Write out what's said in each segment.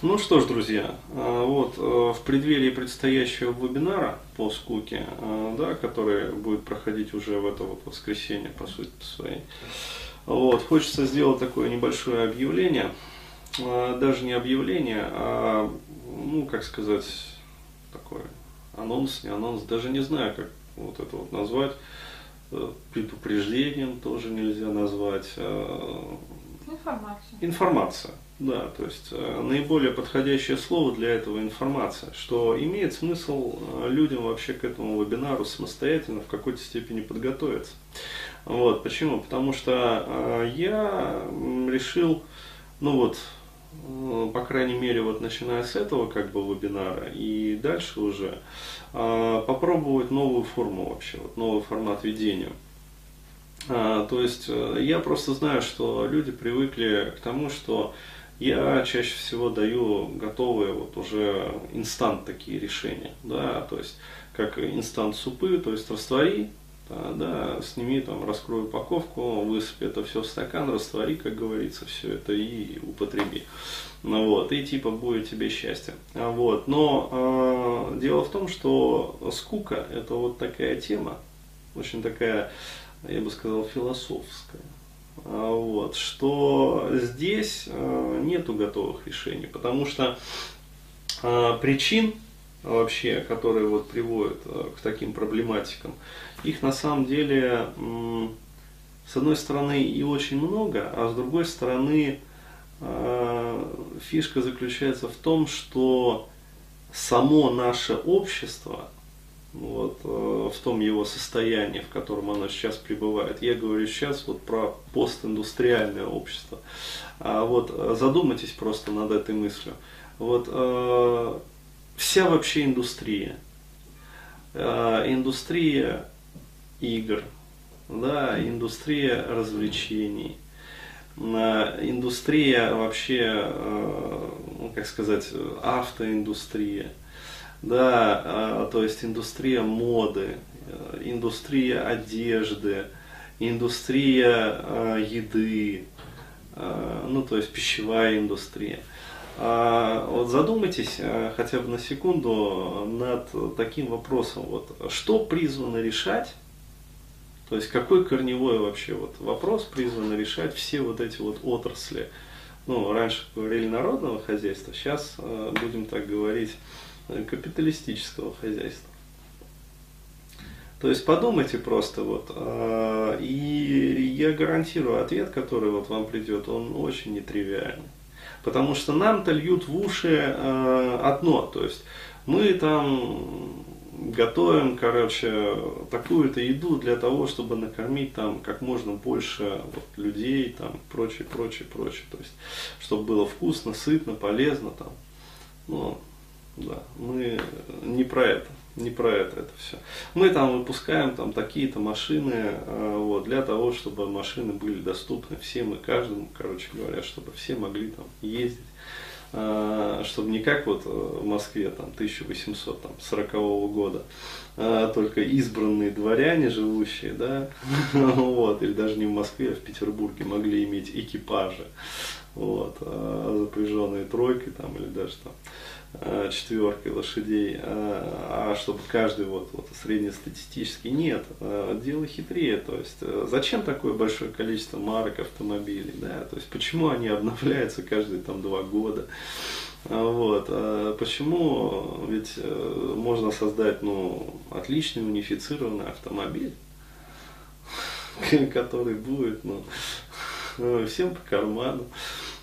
Ну что ж, друзья, а, вот э, в преддверии предстоящего вебинара по скуке, э, да, который будет проходить уже в это вот воскресенье, по сути своей, вот, хочется сделать такое небольшое объявление, а, даже не объявление, а, ну, как сказать, такой анонс, не анонс, даже не знаю, как вот это вот назвать, э, предупреждением тоже нельзя назвать. Информация. Информация. Да, то есть э, наиболее подходящее слово для этого информация, что имеет смысл э, людям вообще к этому вебинару самостоятельно в какой-то степени подготовиться. Вот, почему? Потому что э, я решил, ну вот, по крайней мере, вот начиная с этого как бы вебинара и дальше уже, попробовать новую форму вообще, вот новый формат ведения. А, то есть э, я просто знаю, что люди привыкли к тому, что я чаще всего даю готовые вот уже инстант такие решения, да, то есть как инстант супы, то есть раствори, да, да, сними там, раскрой упаковку, высыпи это все в стакан, раствори, как говорится, все это и употреби. Ну вот, и типа будет тебе счастье. А вот, но э, дело в том, что скука это вот такая тема, очень такая, я бы сказал, философская. А, вот, что здесь а, нету готовых решений, потому что а, причин вообще, которые вот приводят к таким проблематикам, их на самом деле с одной стороны и очень много, а с другой стороны фишка заключается в том, что само наше общество вот, э, в том его состоянии, в котором оно сейчас пребывает. Я говорю сейчас вот про постиндустриальное общество. А вот э, задумайтесь просто над этой мыслью. Вот э, вся вообще индустрия, индустрия игр, да, индустрия развлечений, индустрия вообще, ну, как сказать, автоиндустрия – да, а, то есть индустрия моды, э, индустрия одежды, индустрия а, еды, а, ну то есть пищевая индустрия. Вот задумайтесь хотя бы на секунду над таким вопросом, вот, что призвано решать, то есть какой корневой вообще вот вопрос призвано решать все вот эти вот отрасли. Ну, раньше говорили народного хозяйства, сейчас будем так говорить капиталистического хозяйства. То есть подумайте просто вот, э, и я гарантирую ответ, который вот вам придет, он очень нетривиальный. Потому что нам-то льют в уши э, одно, то есть мы там готовим, короче, такую-то еду для того, чтобы накормить там как можно больше вот, людей, там, прочее, прочее, прочее. То есть, чтобы было вкусно, сытно, полезно там. Ну, да, мы не про это, не про это это все. Мы там выпускаем там такие-то машины э, вот, для того, чтобы машины были доступны всем и каждому, короче говоря, чтобы все могли там ездить. Э, чтобы не как вот в Москве там 1840 года, только избранные дворяне живущие, да, вот, или даже не в Москве, а в Петербурге могли иметь экипажи, вот, запряженные тройкой там или даже там Э, четверкой лошадей, а, а чтобы каждый вот, вот среднестатистический нет, э, дело хитрее, то есть э, зачем такое большое количество марок автомобилей, да, то есть почему они обновляются каждые там два года, вот, почему, ведь можно создать, ну, отличный унифицированный автомобиль, который будет, ну, всем по карману,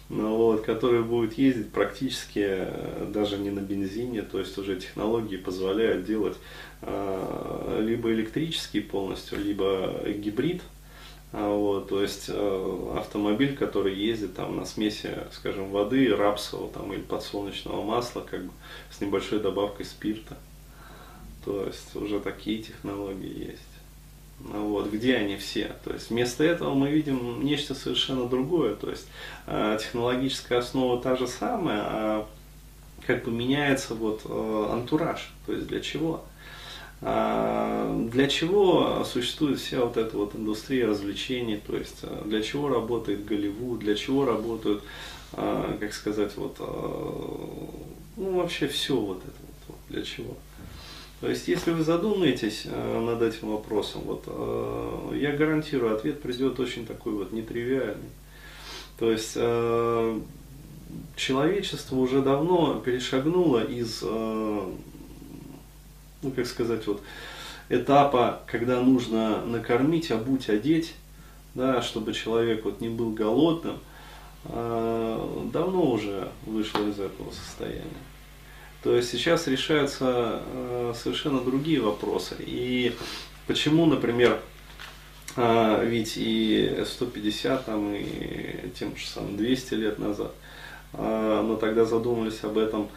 ну, вот, который будет ездить практически э, даже не на бензине, то есть уже технологии позволяют делать э, либо электрический полностью, либо гибрид, а, вот, то есть э, автомобиль, который ездит там на смеси, скажем, воды, рапсового там, или подсолнечного масла, как бы с небольшой добавкой спирта. То есть уже такие технологии есть. Вот, где они все. То есть вместо этого мы видим нечто совершенно другое. То есть э, технологическая основа та же самая, а как бы меняется вот э, антураж. То есть для чего? А, для чего существует вся вот эта вот индустрия развлечений, то есть э, для чего работает Голливуд, для чего работают как сказать, вот, ну вообще все вот это вот, для чего. То есть, если вы задумаетесь э, над этим вопросом, вот, э, я гарантирую, ответ придет очень такой вот нетривиальный. То есть, э, человечество уже давно перешагнуло из, ну как сказать, вот, этапа, когда нужно накормить, обуть, одеть, да, чтобы человек вот не был голодным, давно уже вышел из этого состояния. То есть сейчас решаются э, совершенно другие вопросы. И почему, например, э, ведь и 150 там, и тем же самым 200 лет назад, э, но тогда задумались об этом,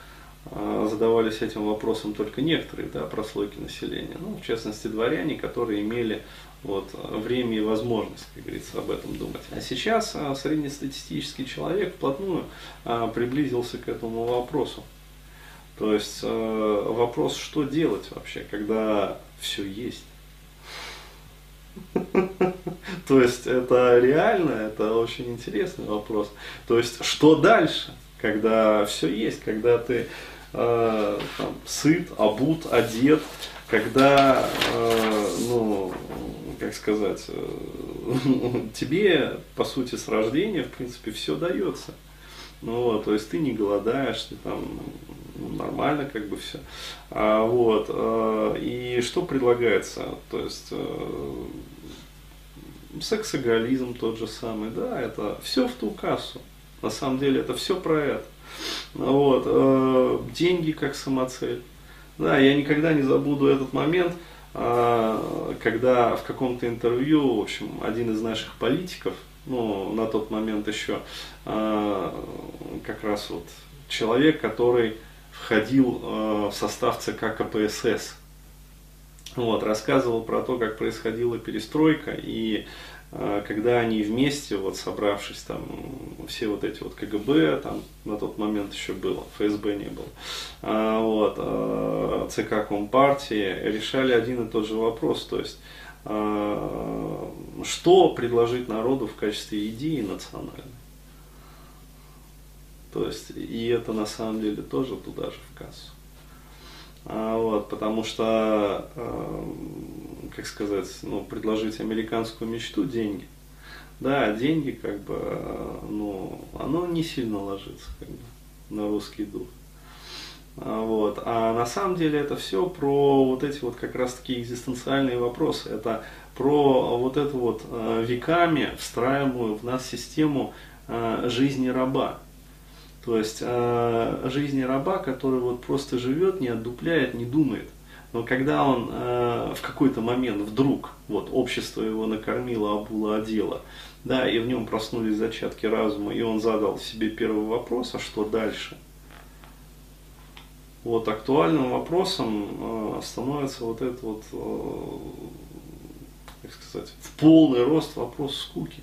задавались этим вопросом только некоторые да, прослойки населения, ну, в частности дворяне, которые имели вот, время и возможность, как говорится, об этом думать. А сейчас среднестатистический человек вплотную приблизился к этому вопросу. То есть э, вопрос, что делать вообще, когда все есть. То есть это реально, это очень интересный вопрос. То есть что дальше, когда все есть, когда ты э, там, сыт, обут, одет, когда, э, ну, как сказать, э, тебе, по сути, с рождения, в принципе, все дается. Ну, вот, то есть ты не голодаешь, ты там нормально как бы все. А, вот, а, и что предлагается? То есть а, сексоголизм тот же самый, да, это все в ту кассу. На самом деле это все про это. Вот, а, деньги как самоцель. Да, я никогда не забуду этот момент, а, когда в каком-то интервью, в общем, один из наших политиков, ну, на тот момент еще а, как раз вот человек, который входил э, в состав ЦК КПСС. Вот, рассказывал про то, как происходила перестройка, и э, когда они вместе, вот собравшись там, все вот эти вот КГБ, там на тот момент еще было, ФСБ не было, а, вот, э, ЦК Компартии, решали один и тот же вопрос, то есть, что предложить народу в качестве идеи национальной. То есть, и это на самом деле тоже туда же в кассу. А, вот, потому что, э, как сказать, ну, предложить американскую мечту деньги. Да, деньги, как бы, ну, оно не сильно ложится, как бы, на русский дух. А, вот. А на самом деле это все про вот эти вот как раз таки экзистенциальные вопросы. Это про вот эту вот э, веками встраиваемую в нас систему э, жизни раба. То есть э, жизни раба, который вот просто живет, не отдупляет, не думает. Но когда он э, в какой-то момент вдруг, вот общество его накормило, обуло, одело, да, и в нем проснулись зачатки разума, и он задал себе первый вопрос, а что дальше? Вот актуальным вопросом э, становится вот этот вот, э, как сказать, в полный рост вопрос скуки.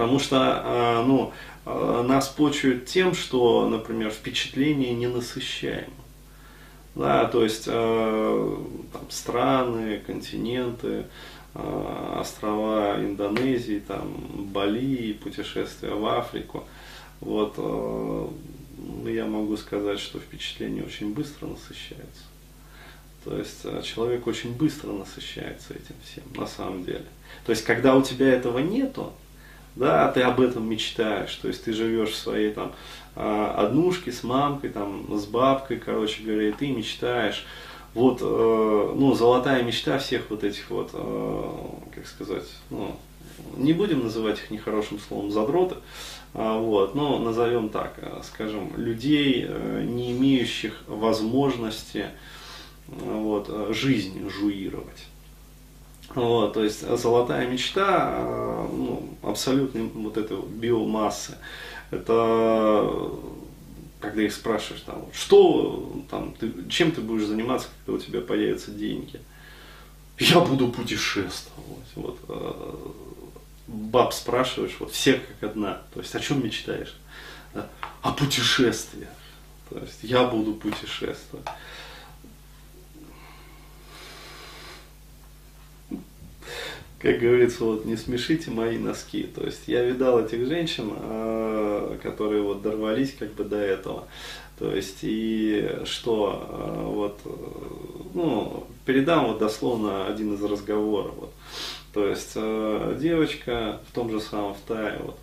Потому что, э, ну, нас почуют тем, что, например, впечатление ненасыщаемо. Да, то есть э, там, страны, континенты, э, острова Индонезии, там, Бали, путешествия в Африку. Вот, э, я могу сказать, что впечатление очень быстро насыщается. То есть э, человек очень быстро насыщается этим всем, на самом деле. То есть, когда у тебя этого нету, да, ты об этом мечтаешь, то есть ты живешь в своей там а, однушке с мамкой, там, с бабкой, короче говоря, и ты мечтаешь, вот, э, ну, золотая мечта всех вот этих вот, э, как сказать, ну, не будем называть их нехорошим словом задроты, а, вот, но назовем так, э, скажем, людей, не имеющих возможности вот, жизнь жуировать. Вот, то есть золотая мечта а, ну, абсолютной вот этой вот биомассы. Это когда их спрашиваешь, там, что там, ты, чем ты будешь заниматься, когда у тебя появятся деньги. Я буду путешествовать. Вот, э, баб спрашиваешь, вот всех как одна. То есть о чем мечтаешь? О путешествиях. То есть я буду путешествовать. Как говорится, вот не смешите мои носки. То есть я видал этих женщин, э, которые вот дорвались как бы до этого. То есть и что, э, вот, ну, передам вот дословно один из разговоров. Вот. То есть девочка в том же самом в Тае, вот,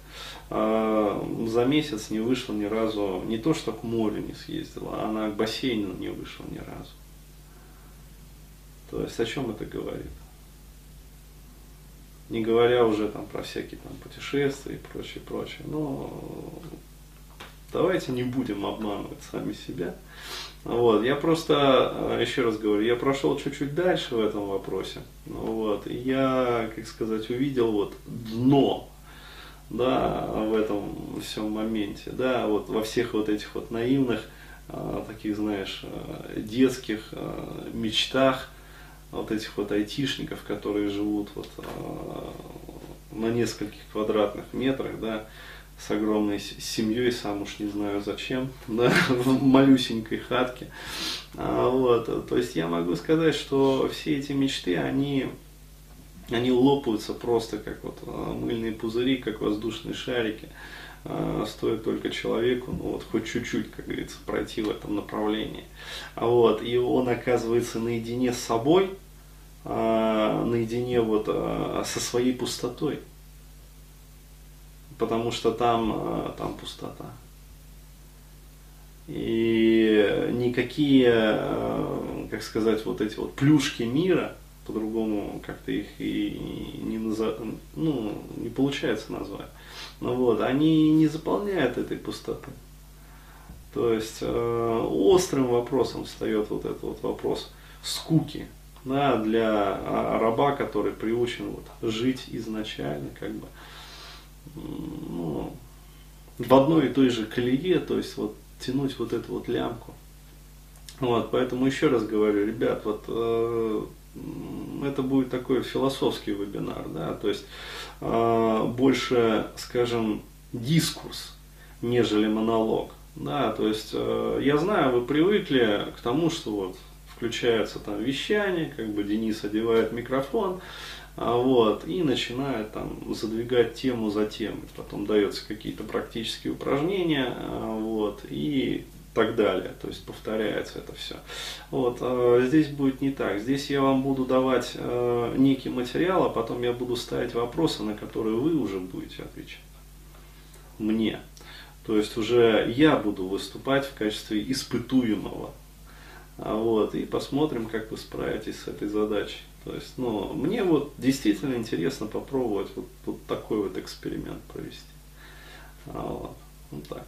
за месяц не вышла ни разу, не то что к морю не съездила, она к бассейну не вышла ни разу. То есть о чем это говорит? Не говоря уже там про всякие там путешествия и прочее, прочее. Но давайте не будем обманывать сами себя. Вот, я просто, э, еще раз говорю, я прошел чуть-чуть дальше в этом вопросе. Вот, и я, как сказать, увидел вот дно, да, в этом всем моменте, да, вот во всех вот этих вот наивных, э, таких, знаешь, э, детских мечтах, вот этих вот айтишников, которые живут вот а, на нескольких квадратных метрах, да, с огромной семьей, сам уж не знаю зачем, да, в малюсенькой хатке. А, вот, то есть я могу сказать, что все эти мечты, они, они лопаются просто как вот а, мыльные пузыри, как воздушные шарики. А, стоит только человеку, ну вот хоть чуть-чуть, как говорится, пройти в этом направлении. А вот, и он оказывается наедине с собой, а, наедине вот а, со своей пустотой. Потому что там, там пустота. И никакие, как сказать, вот эти вот плюшки мира, по-другому как-то их и не, назов... ну, не получается назвать. Но вот, они не заполняют этой пустоты. То есть э, острым вопросом встает вот этот вот вопрос скуки да, для раба, который приучен вот, жить изначально, как бы, ну, в одной и той же колее, то есть вот тянуть вот эту вот лямку. Вот, поэтому еще раз говорю, ребят, вот э, это будет такой философский вебинар, да, то есть э, больше, скажем, дискурс, нежели монолог. Да, то есть э, я знаю, вы привыкли к тому, что вот включается там вещание, как бы Денис одевает микрофон, а, вот, и начинает там задвигать тему за темой. Потом дается какие-то практические упражнения, а, вот, и так далее. То есть повторяется это все. Вот, а здесь будет не так. Здесь я вам буду давать э, некий материал, а потом я буду ставить вопросы, на которые вы уже будете отвечать. Мне. То есть уже я буду выступать в качестве испытуемого. А вот, и посмотрим, как вы справитесь с этой задачей. То есть, ну, мне вот действительно интересно попробовать вот, вот такой вот эксперимент провести. А вот, вот так.